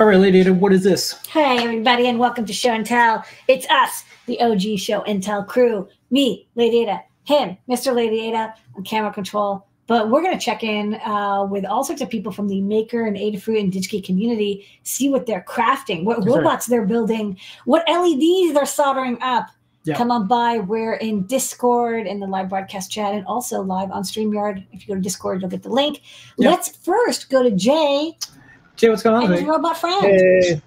All right, Lady Ada, what is this? Hey, everybody, and welcome to Show and Tell. It's us, the OG Show and Tell crew. Me, Lady Ada, him, Mr. Lady Ada, on camera control. But we're going to check in uh, with all sorts of people from the Maker and Adafruit and DigiKey community, see what they're crafting, what robots they're building, what LEDs they're soldering up. Yeah. Come on by. We're in Discord in the live broadcast chat and also live on StreamYard. If you go to Discord, you'll get the link. Yeah. Let's first go to Jay Jay, what's going on? and his robot friend. Hey,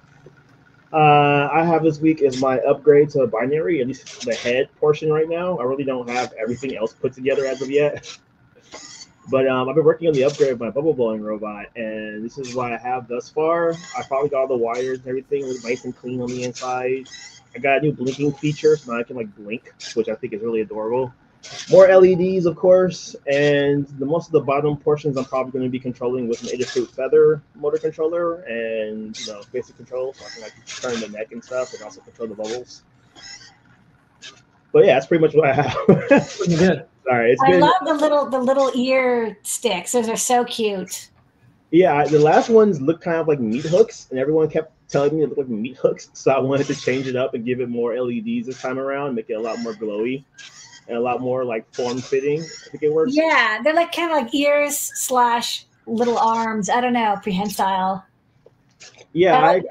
uh, I have this week is my upgrade to binary, at least the head portion right now. I really don't have everything else put together as of yet. But um, I've been working on the upgrade of my bubble blowing robot, and this is what I have thus far. I finally got all the wires and everything look nice and clean on the inside. I got a new blinking feature, so now I can like blink, which I think is really adorable. More LEDs, of course, and the most of the bottom portions I'm probably going to be controlling with an Adafruit Feather motor controller and you know basic control, so I can like turn the neck and stuff, and also control the bubbles. But yeah, that's pretty much what I have. Pretty good. Sorry, it's I been love the little the little ear sticks. Those are so cute. yeah. The last ones looked kind of like meat hooks, and everyone kept telling me it looked like meat hooks, so I wanted to change it up and give it more LEDs this time around, make it a lot more glowy and a lot more like form fitting. I think it works. Yeah, they're like kind of like ears slash little arms. I don't know, prehensile. Yeah, I I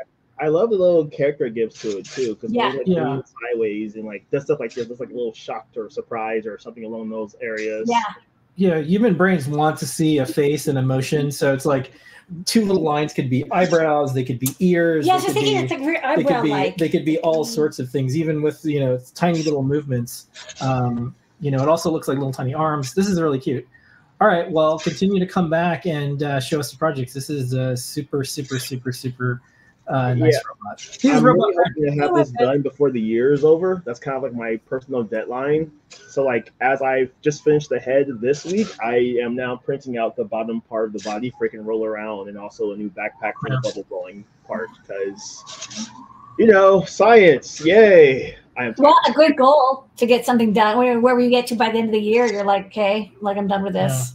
I love the little character it gives to it too, because Yeah. like Yeah. sideways and like does stuff like this, just like a little shocked or surprise or something along those areas. Yeah, Yeah, human brains want to see a face and emotion, so it's like two little lines could be eyebrows, they could be ears, yeah. I they was just thinking be- it's like very they could eyebrow be like. they could be all sorts of things even with you know tiny little movements um, you know it also looks like little tiny arms this is really cute all right well continue to come back and uh, show us the projects this is a super super super super uh, nice Yeah. robot He's a I'm robot really hoping to have this done before the year is over. That's kind of like my personal deadline. So, like, as I just finished the head this week, I am now printing out the bottom part of the body, freaking roll around, and also a new backpack for the bubble blowing part because, you know, science, yay! I am. well, a great goal to get something done. Where, wherever you get to by the end of the year, you're like, okay, like I'm done with this.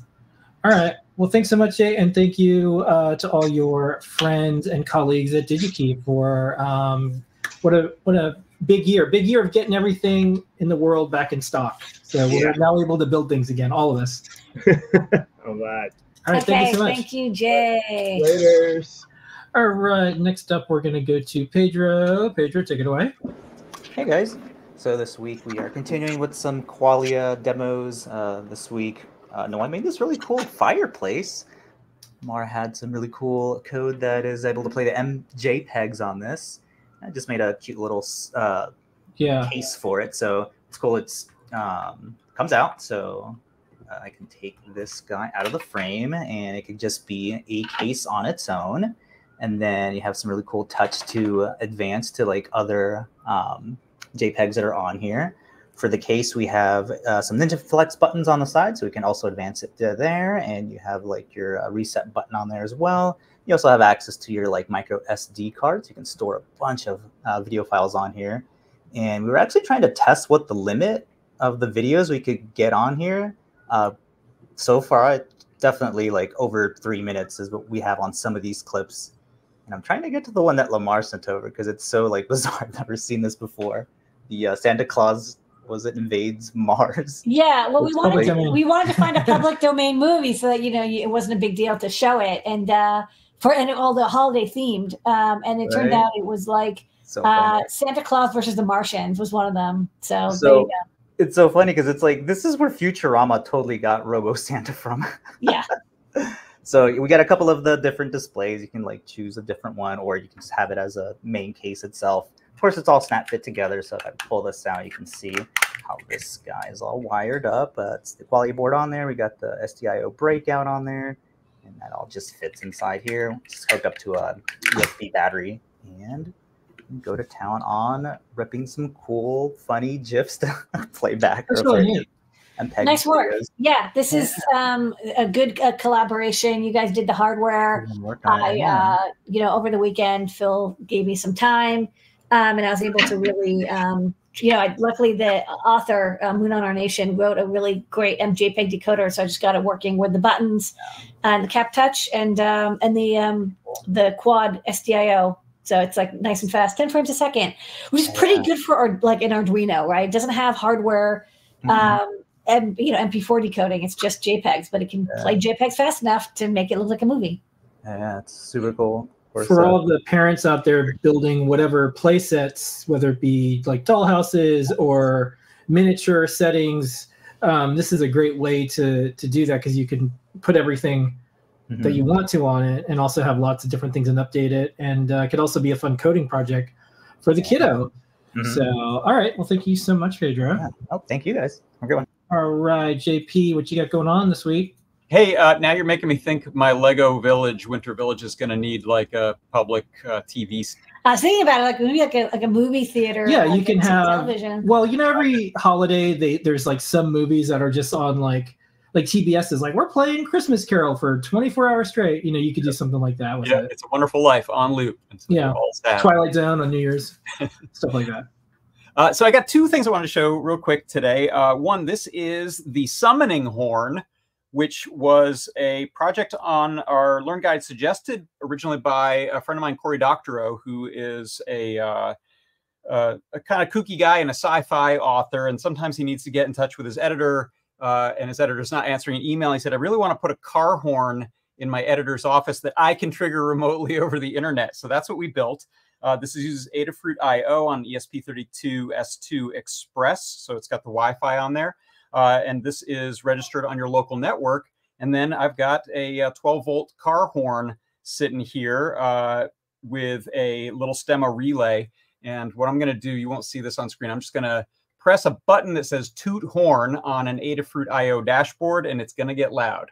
all right well thanks so much jay and thank you uh, to all your friends and colleagues at digikey for um, what a what a big year big year of getting everything in the world back in stock so we're Yeah. now able to build things again all of us I'm glad. all right okay, thank you so much thank you, Jay. Later. All right, next up, we're going to go to Pedro. Pedro, take it away. Hey guys! So this week we are continuing with some Qualia demos. Uh, this week, uh, no, I made this really cool fireplace. Mara had some really cool code that is able to play the MJPEGs on this. I just made a cute little uh, Yeah. case for it, so it's cool. It's um, comes out, so uh, I can take this guy out of the frame, and it can just be a case on its own. And then you have some really cool touch to advance to like other um, JPEGs that are on here. For the case, we have uh, some Ninja Flex buttons on the side, so we can also advance it to there. And you have like your uh, reset button on there as well. You also have access to your like micro SD cards. You can store a bunch of uh, video files on here. And we were actually trying to test what the limit of the videos we could get on here. Uh, so far, it definitely like over three minutes is what we have on some of these clips. And I'm trying to get to the one that Limor sent over because it's so like bizarre. I've never seen this before. The uh, Santa Claus was it invades Mars. Yeah, well, we wanted to, we wanted to find a public domain movie so that you know it wasn't a big deal to show it, and uh, for and all the holiday themed, um, and it turned out it was like So uh. Santa Claus versus the Martians was one of them. So, So- there you go. it's so funny because it's like this is where Futurama totally got Robo Santa from. yeah, So we got a couple of the different displays. You can like choose a different one, or you can just have it as a main case itself. Of course, it's all snap fit together. So if I pull this out, you can see how this guy is all wired up. Uh, it's the Qualia board on there. We got the SDIO breakout on there, and that all just fits inside here. Just hooked up to a USB battery, and go to town on ripping some cool, funny gifs to play back. That's or really neat. And peg Nice work. videos. yeah. This is um, a good uh, collaboration. You guys did the hardware. And it, I, yeah. uh, you know, over the weekend, Phil gave me some time, um, and I was able to really um, you know, I, luckily the author uh, Moon on Our Nation wrote a really great MJPEG decoder, so I just got it working with the buttons and the cap touch and um, and the um, the quad SDIO. So it's like nice and fast, ten frames a second, which is pretty good for our, like an Arduino, right? It doesn't have hardware, Mhm. um, and you know MP4 decoding. It's just JPEGs, but it can Yeah. play JPEGs fast enough to make it look like a movie. yeah, it's super cool. Course, for all the parents out there building whatever play sets, whether it be like dollhouses or miniature settings, um, this is a great way to to do that because you can put everything mhm. that you want to on it and also have lots of different things and update it. And uh, it could also be a fun coding project for the kiddo. Mhm. So, all right. Well, thank you so much, Pedro. Yeah. Oh, thank you guys. Have a good one. All right, JP, what you got going on this week? Hey, uh, now you're making me think my Lego Village, Winter Village, is going to need like a public uh, TV. I was thinking about it, like maybe like a like a movie theater. Yeah, you can have- television. Well, you know, every holiday they there's like some movies that are just on like like TBS is like we're playing Christmas Carol for 24 hours straight. You know, you could do something like that with Yeah, it. it's a Wonderful Life on loop. It's Yeah. all. Twilight Zone on New Year's, stuff like that. Uh, so I got two things I wanted to show real quick today. Uh, one, this is the Summoning Horn, which was a project on our Learn Guide suggested originally by a friend of mine, Cory Doctorow, who is a uh, uh, a kind of kooky guy and a sci-fi author, and sometimes he needs to get in touch with his editor, uh, and his editor's not answering an email. He said, "I really want to put a car horn in my editor's office that I can trigger remotely over the internet." So that's what we built. Uh, this is uses Adafruit IO on E ESP32 S2 Express, so it's got the Wi-Fi on there, uh, and this is registered on your local network. And then I've got a, uh 12 volt car horn sitting here uh, with a little stemma relay. And what I'm going to do, you won't see this on screen. I'm just going to press a button that says Toot Horn on an Adafruit IO dashboard, and it's going to get loud.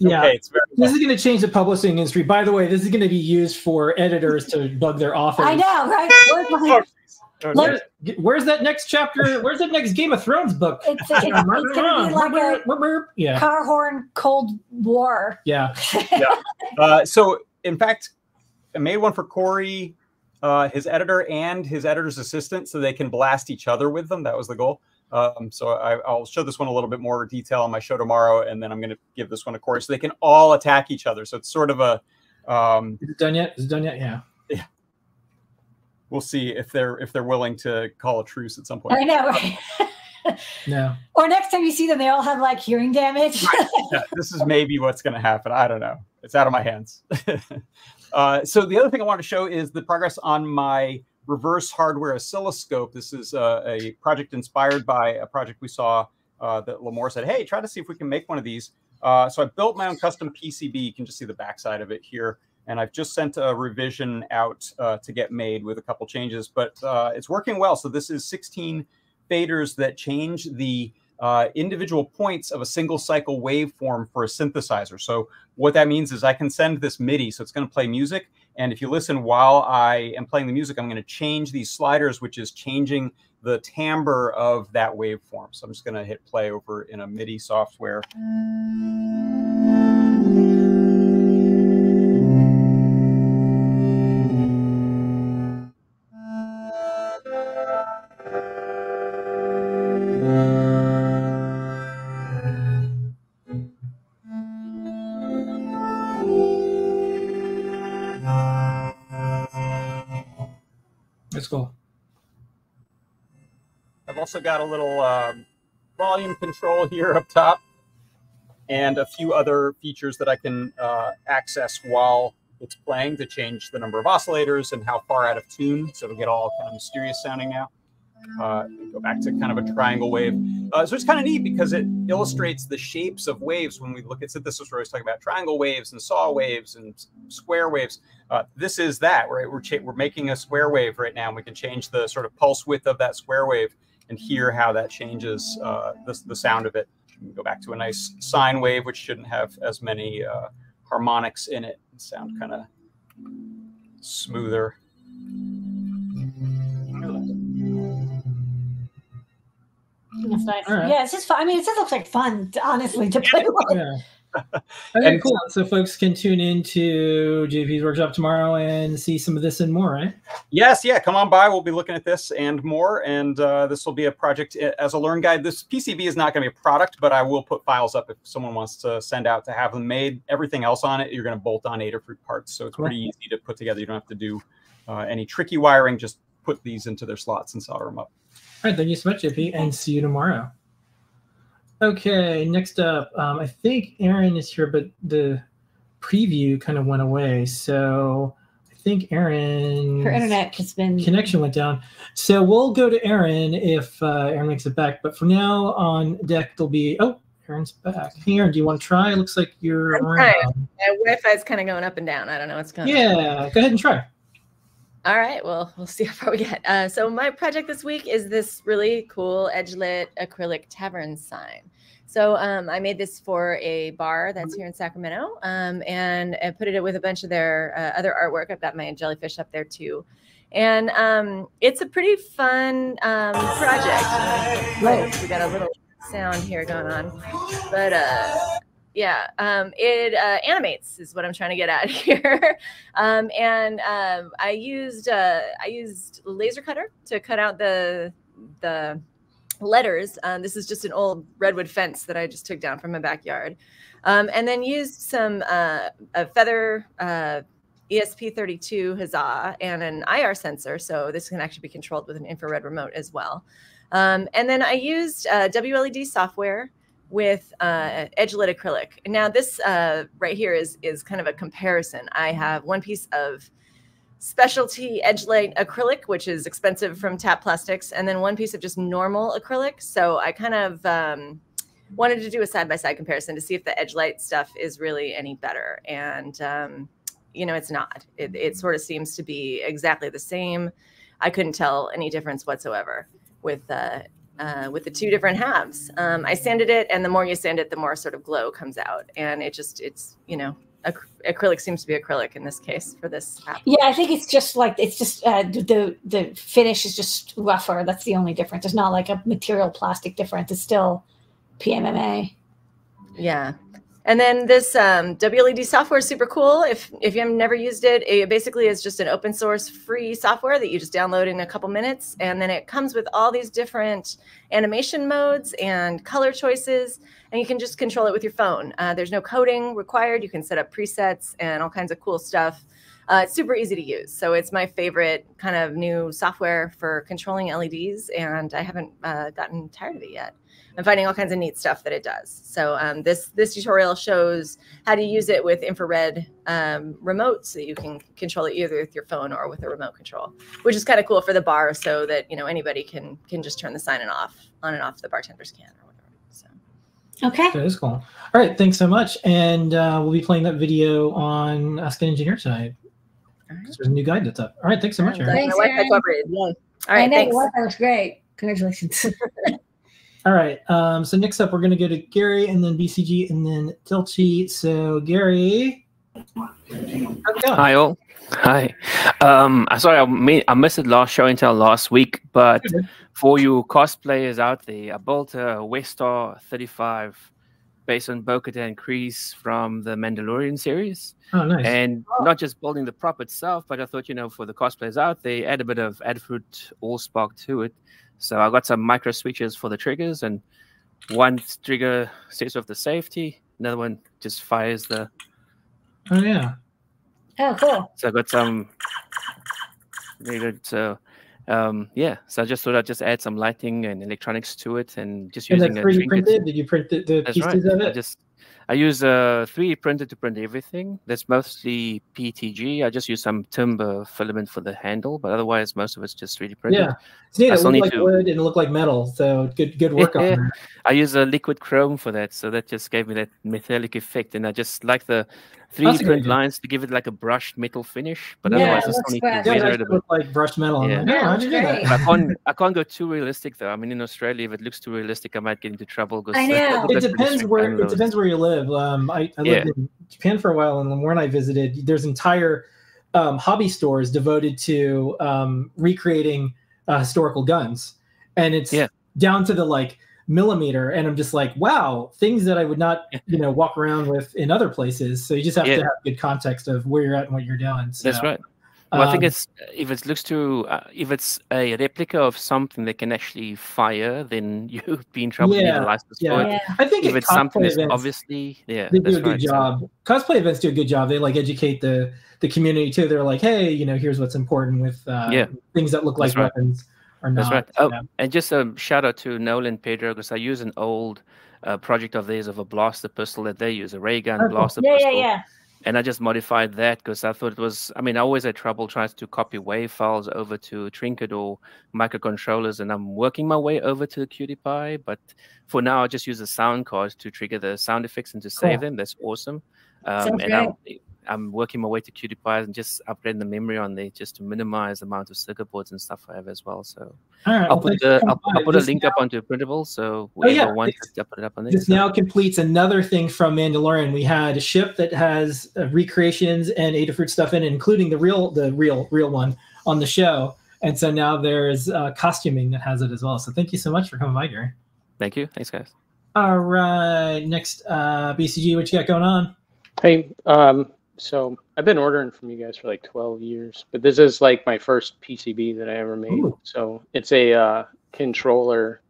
Yeah. Okay, it's very This is going to change the publishing industry. By the way, this is going to be used for editors to bug their authors. I know, right? Where's my- Look- no. Where's, where's that next chapter? Where's that next Game of Thrones book? It's, it's, it's gonna be like a yeah, car horn Cold War. yeah. Uh, so, in fact, I made one for Cory, uh, his editor, and his editor's assistant, so they can blast each other with them. That was the goal. Um, so I, I'll show this one a little bit more detail on my show tomorrow, and then I'm going to give this one to Cory, so they can all attack each other. So it's sort of a um, Is it done yet? Is it done yet? Yeah. Yeah. We'll see if they're if they're willing to call a truce at some point. I point. know, right? No. or next time you see them, they all have like hearing damage. Yeah, this is maybe what's going to happen. I don't know. It's out of my hands. uh, so the other thing I want to show is the progress on my reverse hardware oscilloscope. This is uh, a project inspired by a project we saw uh, that Limor said, "Hey, try to see if we can make one of these." Uh, so I built my own custom PCB. You can just see the backside of it here, and I've just sent a revision out uh, to get made with a couple changes, but uh, it's working well. So this is 16 faders that change the uh, individual points of a single cycle waveform for a synthesizer. So what that means is I can send this MIDI, so it's going to play music. And if you listen while I am playing the music, I'm going to change these sliders, which is changing the timbre of that waveform. So I'm just going to hit play over in a MIDI software. I've also got a little um, volume control here up top and a few other features that I can uh, access while it's playing to change the number of oscillators and how far out of tune. So it'll get all kind of mysterious sounding now. Uh, go back to kind of a triangle wave. Uh, so it's kind of neat because it illustrates the shapes of waves. When we look at this synthesis, we're always talking about triangle waves and saw waves and square waves. Uh, this is that, right? We're, we're making a square wave right now. And we can change the sort of pulse width of that square wave and hear how that changes uh, the, the sound of it. We go back to a nice sine wave, which shouldn't have as many uh, harmonics in it and sound kind of smoother. That's nice. All right. Yeah, it's just fun. I mean, it just looks like fun, honestly, to play. Yeah. Okay, And- cool. So folks can tune into JP's workshop tomorrow and see some of this and more, right? Yes, yeah, come on by. We'll be looking at this and more. And uh, this will be a project as a learn guide. This PCB is not going to be a product, but I will put files up if someone wants to send out to have them made. Everything else on it, you're going to bolt on Adafruit parts. So it's Cool. pretty easy to put together. You don't have to do uh, any tricky wiring. Just put these into their slots and solder them up. All right, thank you so much, JP, and see you tomorrow. Okay, next up, um, I think Aaron is here, but the preview kind of went away. So I think Aaron Her internet has been connection went down. So we'll go to Aaron if uh, Aaron makes it back. But for now, on deck there'll be oh, Aaron's back. Hey, Aaron, do you want to try? It looks like you're I'm around. My Wi-Fi is kind of going up and down. I don't know what's going on. Yeah, go ahead and try. All right. Well, we'll see how far we get. Uh, so my project this week is this really cool edge lit acrylic tavern sign. So um, I made this for a bar that's here in Sacramento, um, and I put it with a bunch of their uh, other artwork. I've got my jellyfish up there too, and um, it's a pretty fun um, project. Whoa, we got a little sound here going on, but uh, yeah um, it uh, animates is what i'm trying to get at here. Um, and um, i used uh, i used laser cutter to cut out the the letters. Um, this is just an old redwood fence that i just took down from my backyard. Um, and then used some uh, a feather uh, esp32 huzzah and an ir sensor. So this can actually be controlled with an infrared remote as well. Um, and then i used uh, wled software with uh, edge lit acrylic. Now this uh, right here is is kind of a comparison. I have one piece of specialty edge lit acrylic, which is expensive from Tap Plastics, and then one piece of just normal acrylic. So I kind of um, wanted to do a side by side comparison to see if the edge light stuff is really any better. And um, you know, it's not. It, it sort of seems to be exactly the same. I couldn't tell any difference whatsoever with uh, uh, with the two different halves. Um, I sanded it, and the more you sand it, the more sort of glow comes out, and it just it's you know ac- acrylic seems to be acrylic in this case for this. Yeah, I think it's just like it's just uh, the the finish is just rougher. That's the only difference. It's not like a material plastic difference. It's still PMMA. Yeah. And then this um, WLED software is super cool. If if you have never used it, it basically is just an open source free software that you just download in a couple minutes, and then it comes with all these different animation modes and color choices, and you can just control it with your phone. Uh, there's no coding required. You can set up presets and all kinds of cool stuff. Uh, it's super easy to use. So it's my favorite kind of new software for controlling LEDs, and I haven't uh, gotten tired of it yet. I'm finding all kinds of neat stuff that it does. So um, this this tutorial shows how to use it with infrared um, remote, so that you can control it either with your phone or with a remote control, which is kind of cool for the bar, so that you know anybody can can just turn the sign and off on and off the bartenders can or whatever. So Okay. That is cool. All right, thanks so much. And uh, we'll be playing that video on Ask an Engineer tonight. all right. There's a new guide that's up. All right, thanks so much, I'm Aaron. Thanks, my Wi-Fi Aaron. cooperated. Yay. All I know thanks. what that was great. Congratulations. All right. Um, so next up, we're going to go to Gary and then BCG and then Delchi. So Gary, it? Hi all. Hi. Um, sorry I, mi- I missed the last show until last week, but for you cosplayers out there, I built a Westar 35 based on Bo-Katan Kryze from the Mandalorian series, Oh, nice. and not just building the prop itself, but I thought you know for the cosplayers out there, add a bit of Adafruit Allspark to it. So I got some micro switches for the triggers, and one trigger sets off the safety, another one just fires the oh, yeah. oh, cool. So I got some very good. So um, yeah, so I just thought I'd just add some lighting and electronics to it, and just And using that's a 3D trinket. printed? Did you print the, the pieces right. of I it? just I use uh, a 3D printer to print everything. That's mostly PTG. I just use some timber filament for the handle, but otherwise most of it's just 3D printed. Yeah. It's neat. I It looked like to- wood and it looked like metal. So good good work on Yeah. that. I use a liquid chrome for that, so that just gave me that metallic effect, and I just like the 3D print lines to give it like a brushed metal finish. But Yeah, otherwise, it's only still looks need Yeah, it weather it actually a bit. looked like brushed metal. I'm Yeah. like, Yeah, how'd looks you do that? I can't I can't go too realistic though. I mean, in Australia, if it looks too realistic, I might get into trouble. 'cause I know. It depends where it zones. depends where you live. Um, I, I lived Yeah. in Japan for a while, and when I visited, there's entire um, hobby stores devoted to um, recreating uh, historical guns, and it's Yeah. down to the like millimeter, and I'm just like, wow, things that I would not, you know, walk around with in other places. So you just have Yeah. to have good context of where you're at and what you're doing. So, That's right. Well, I think um, it's if it looks to uh, if it's a replica of something that can actually fire, then you'd be in trouble. Yeah, license yeah. for it. Yeah. I think If it's something that's events, obviously, yeah, they do that's a good right. Job. Cosplay events do a good job. They like educate the the community too. They're like, hey, you know, here's what's important with uh, Yeah. things that look like That's right. Or That's not. right. Oh, Yeah. and just a shout out to Nolan Pedro because I use an old uh, project of theirs of a blaster pistol that they use, a ray gun Oh, cool. blaster Yeah, yeah, pistol. yeah. And I just modified that because I thought it was. I mean, I always had trouble trying to copy WAV files over to Trinket or microcontrollers, and I'm working my way over to the QT Py. But for now, I just use the sound card to trigger the sound effects and to save Cool. them. That's awesome. Um, Sounds and I'm, I'm working my way to QT Py and just upgrading the memory on there just to minimize the amount of circuit boards and stuff I have as well. So All right. I'll well, put the I'll, I'll put a link now- up onto printable, so Oh, yeah, whoever wants this- it, I'll put it up on there. This so- now completes another thing from Mandalorian. We had a ship that has uh, recreations and Adafruit stuff in it, including the real, the real, real one on the show. And so now there's uh, costuming that has it as well. So thank you so much for coming by, Gary. Thank you. Thanks, guys. All right, next uh, BCG, what you got going on? Hey, um, so I've been ordering from you guys for like 12 years, but this is like my first PCB that I ever made. Ooh. So it's a uh, controller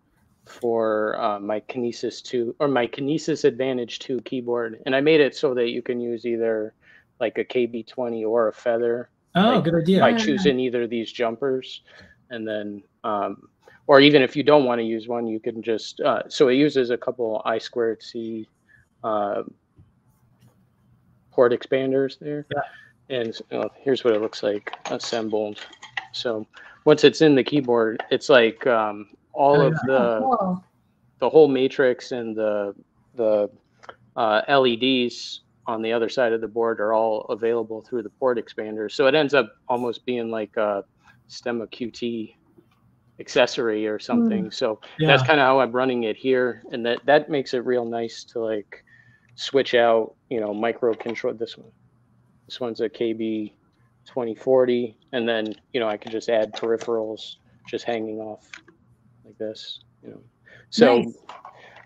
for uh, my Kinesis 2 or my Kinesis Advantage 2 keyboard. And I made it so that you can use either like a KB20 or a Feather Oh, Like, good idea. by choosing either of these jumpers. And then, um, or even if you don't want to use one, you can just, uh, so it uses a couple I squared C uh, port expanders there. Yeah. And uh, here's what it looks like assembled. So once it's in the keyboard, it's like um, all of the Cool. the whole matrix and the the uh, LEDs on the other side of the board are all available through the port expander. So it ends up almost being like a Stemma QT accessory or something. So yeah. that's kind of how I'm running it here, and that that makes it real nice to like switch out, you know, micro control. This one, this one's a KB 2040, and then you know I can just add peripherals just hanging off like this, you know. So, Nice.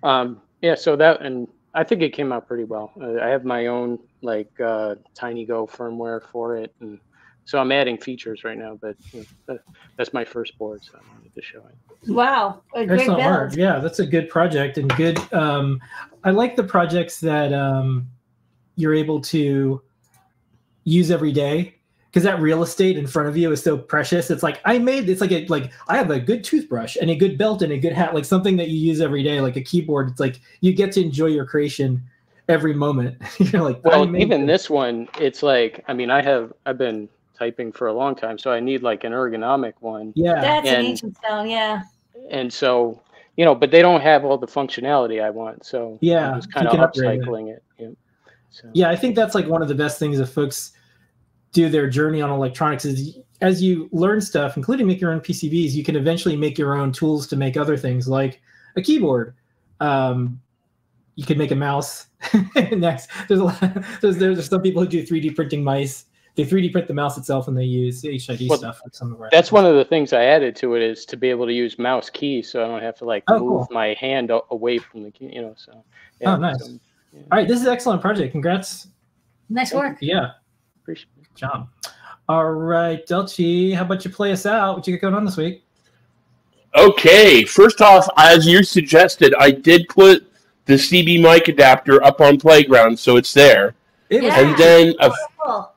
um, yeah, so that and I think it came out pretty well. Uh, I have my own like uh, Tiny Go firmware for it, and so I'm adding features right now. But you know, that's my first board, so I wanted to. Wow. A great Excellent work. build. Yeah, that's a good project and good. Um, I like the projects that um, you're able to use every day because that real estate in front of you is so precious. It's like I made it's like a like I have a good toothbrush and a good belt and a good hat, like something that you use every day, like a keyboard. It's like you get to enjoy your creation every moment. you're like, Well, made even this one, it's like I mean, I have I've been typing for a long time, so I need like an ergonomic one, Yeah, That's an ancient stone. Yeah. and so you know, but they don't have all the functionality I want, so Yeah, I'm just kind of can upgrade it. upcycling it. Yeah. So, yeah i think that's like one of the best things if folks do their journey on electronics is as you learn stuff including make your own pcbs you can eventually make your own tools to make other things like a keyboard um, you can make a mouse next there's a lot there's, there's some people who do 3d printing mice they 3d print the mouse itself and they use HID Well, stuff like some of our That's one of the things I added to it is to be able to use mouse keys, so I don't have to like Oh, move cool. my hand away from the key. You know, so Oh, nice. so, yeah, all right this is an excellent project congrats Nice work. yeah appreciate it. good job all right delchi how about you play us out what you got going on this week Okay, first off, as you suggested, I did put the CB mic adapter up on Playground, so it's there. it was Yeah. And then, a, Cool.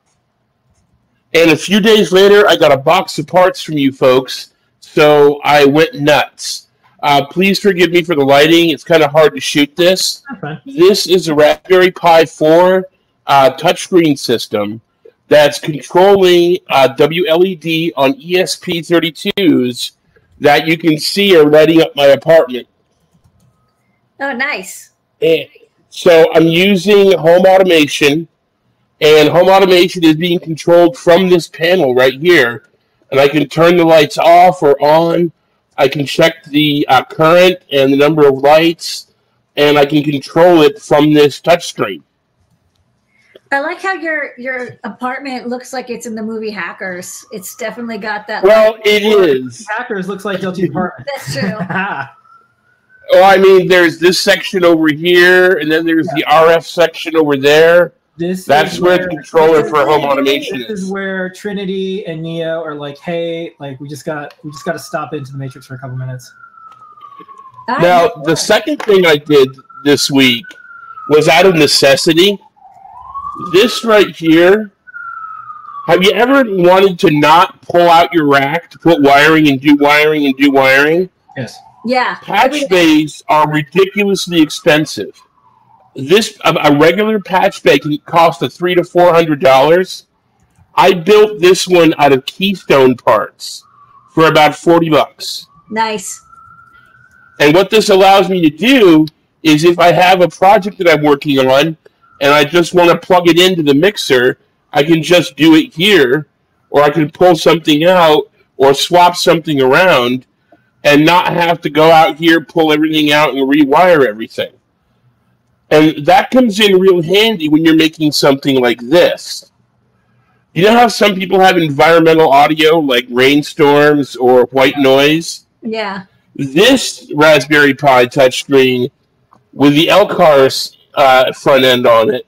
And a few days later, I got a box of parts from you folks, so I went nuts. Uh, please forgive me for the lighting; it's kind of hard to shoot this. That's fine. This is a Raspberry Pi 4 uh, touchscreen system that's controlling uh, WLED on E ESP32s that you can see are lighting up my apartment. Oh, nice. And so I'm using home automation, and home automation is being controlled from this panel right here. And I can turn the lights off or on. I can check the uh, current and the number of lights, and I can control it from this touchscreen. I like how your your apartment looks like it's in the movie Hackers. It's definitely got that. Well, it is. Hackers looks like Delchi's apartment. That's true. Well, I mean, there's this section over here, and then there's the RF section over there. This That's is where the controller for home automation This is is. where Trinity and Neo are like, "Hey, like we just got we just got to stop into the Matrix for a couple minutes." I Now, know. the second thing I did this week was out of necessity. This right here. Have you ever wanted to not pull out your rack to put wiring and do wiring and do wiring? Yes. yeah. Patch bays are ridiculously expensive. This a, a regular patch bay can cost a three to four hundred dollars. I built this one out of Keystone parts for about forty bucks. Nice. And what this allows me to do is if I have a project that I'm working on and I just want to plug it into the mixer, I can just do it here, or I can pull something out or swap something around and not have to go out here, pull everything out, and rewire everything. And that comes in real handy when you're making something like this. You know how some people have environmental audio like rainstorms or white noise? Yeah. this Raspberry Pi touchscreen with the LCARS uh, front end on it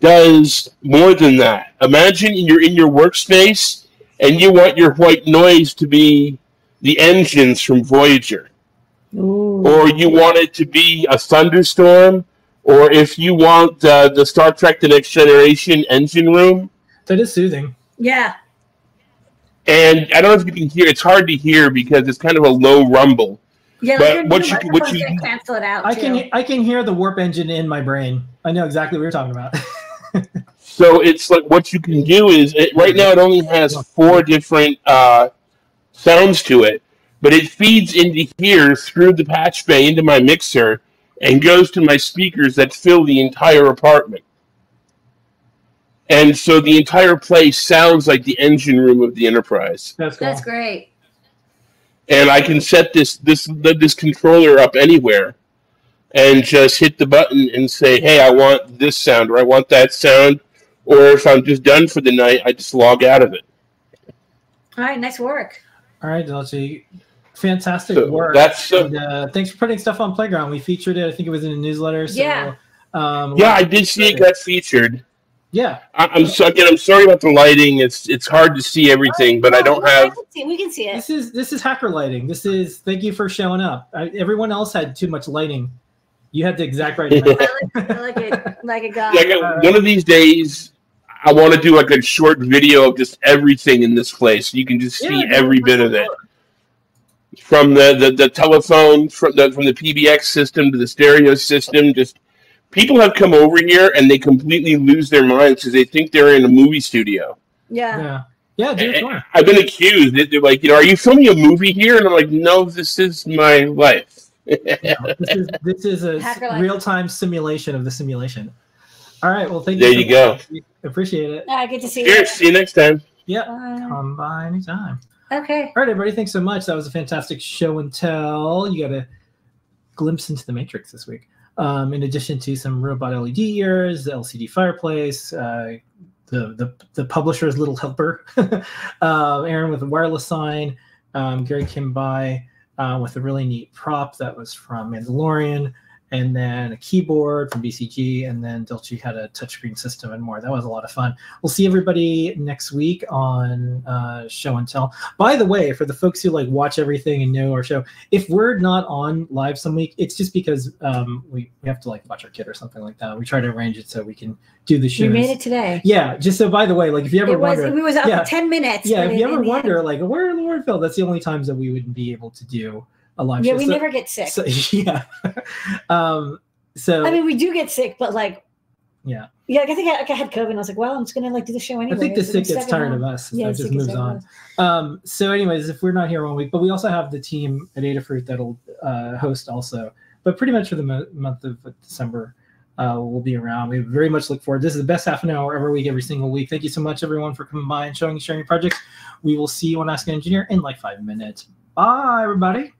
does more than that. Imagine you're in your workspace and you want your white noise to be the engines from Voyager, Ooh. or you want it to be a thunderstorm, or if you want uh, the Star Trek The Next Generation engine room. That is soothing. Yeah. And I don't know if you can hear, it's hard to hear because it's kind of a low rumble. Yeah. But what you- what you- cancel it out. I too. can I can hear the warp engine in my brain. I know exactly what you're talking about. So it's like what you can do is it, right now it only has four different uh, sounds to it, but it feeds into here through the patch bay into my mixer and goes to my speakers that fill the entire apartment. And so the entire place sounds like the engine room of the Enterprise. That's cool. That's great. And I can set this this this controller up anywhere and just hit the button and say, "Hey, I want this sound or I want that sound." Or if I'm just done for the night, I just log out of it. All right. Nice work. All right, Delchi. Fantastic So work. that's, uh, and, uh, thanks for putting stuff on Playground. We featured it. I think it was in a newsletter. So, Yeah. Um, Yeah, I did see it got featured. Yeah. I, I'm so again. I'm sorry about the lighting. It's it's hard to see everything, but I don't No, have. can see, we can see it. This is this is hacker lighting. This is thank you for showing up. I, everyone else had too much lighting. You had the exact right. amount. I like, I like it like a guy. Like one of these days, I want to do like a short video of just everything in this place. You can just see Yeah, every bit of it, from the, the, the telephone, from the from the PBX system to the stereo system. Just people have come over here and they completely lose their minds because they think they're in a movie studio. Yeah. Yeah. Yeah, dude, come. I've been accused. They're like, you know, are you filming a movie here? And I'm like, no, this is my life. This is this is a real time simulation of the simulation. All right. Well, thank you. There you. you go. Appreciate it. All right. Good to see Cheers. See you next time. Yeah. you. Come by anytime. Okay. All right, everybody. Thanks so much. That was a fantastic show and tell. You got a glimpse into the Matrix this week. Um, in addition to some robot LED ears, the LCD fireplace, uh, the, the the publisher's little helper, uh, Aaron with a wireless sign, um, Gary came by uh, with a really neat prop that was from Mandalorian, and then a keyboard from BCG, and then Delchi had a touchscreen system and more. That was a lot of fun. We'll see everybody next week on uh, Show and Tell. By the way, for the folks who like watch everything and know our show, if we're not on live some week, it's just because um, we, we have to like watch our kid or something like that. We try to arrange it so we can do the show. We made it today. Yeah, just so by the way, like if you ever It was wonder, it was up yeah. ten minutes. yeah, if you ever wonder, end- like where word Phil, that's the only times that we wouldn't be able to do a live yeah, show. we So- never get sick. so- yeah. um. So I mean, we do get sick, but like, yeah, yeah, like, I think I, like, I had COVID. and I was like, well, I'm just gonna like do the show anyway. I think the sick gets tired of us. Yeah, Yeah, the just moves on. Um, so, anyways, if we're not here one week, but we also have the team at Adafruit that'll uh, host also. But pretty much for the mo- month of December, uh, we'll be around. We very much look forward. This is the best half an hour every week, every single week. Thank you so much, everyone, for coming by and showing and sharing your projects. We will see you on Ask an Engineer in like five minutes. Bye, everybody.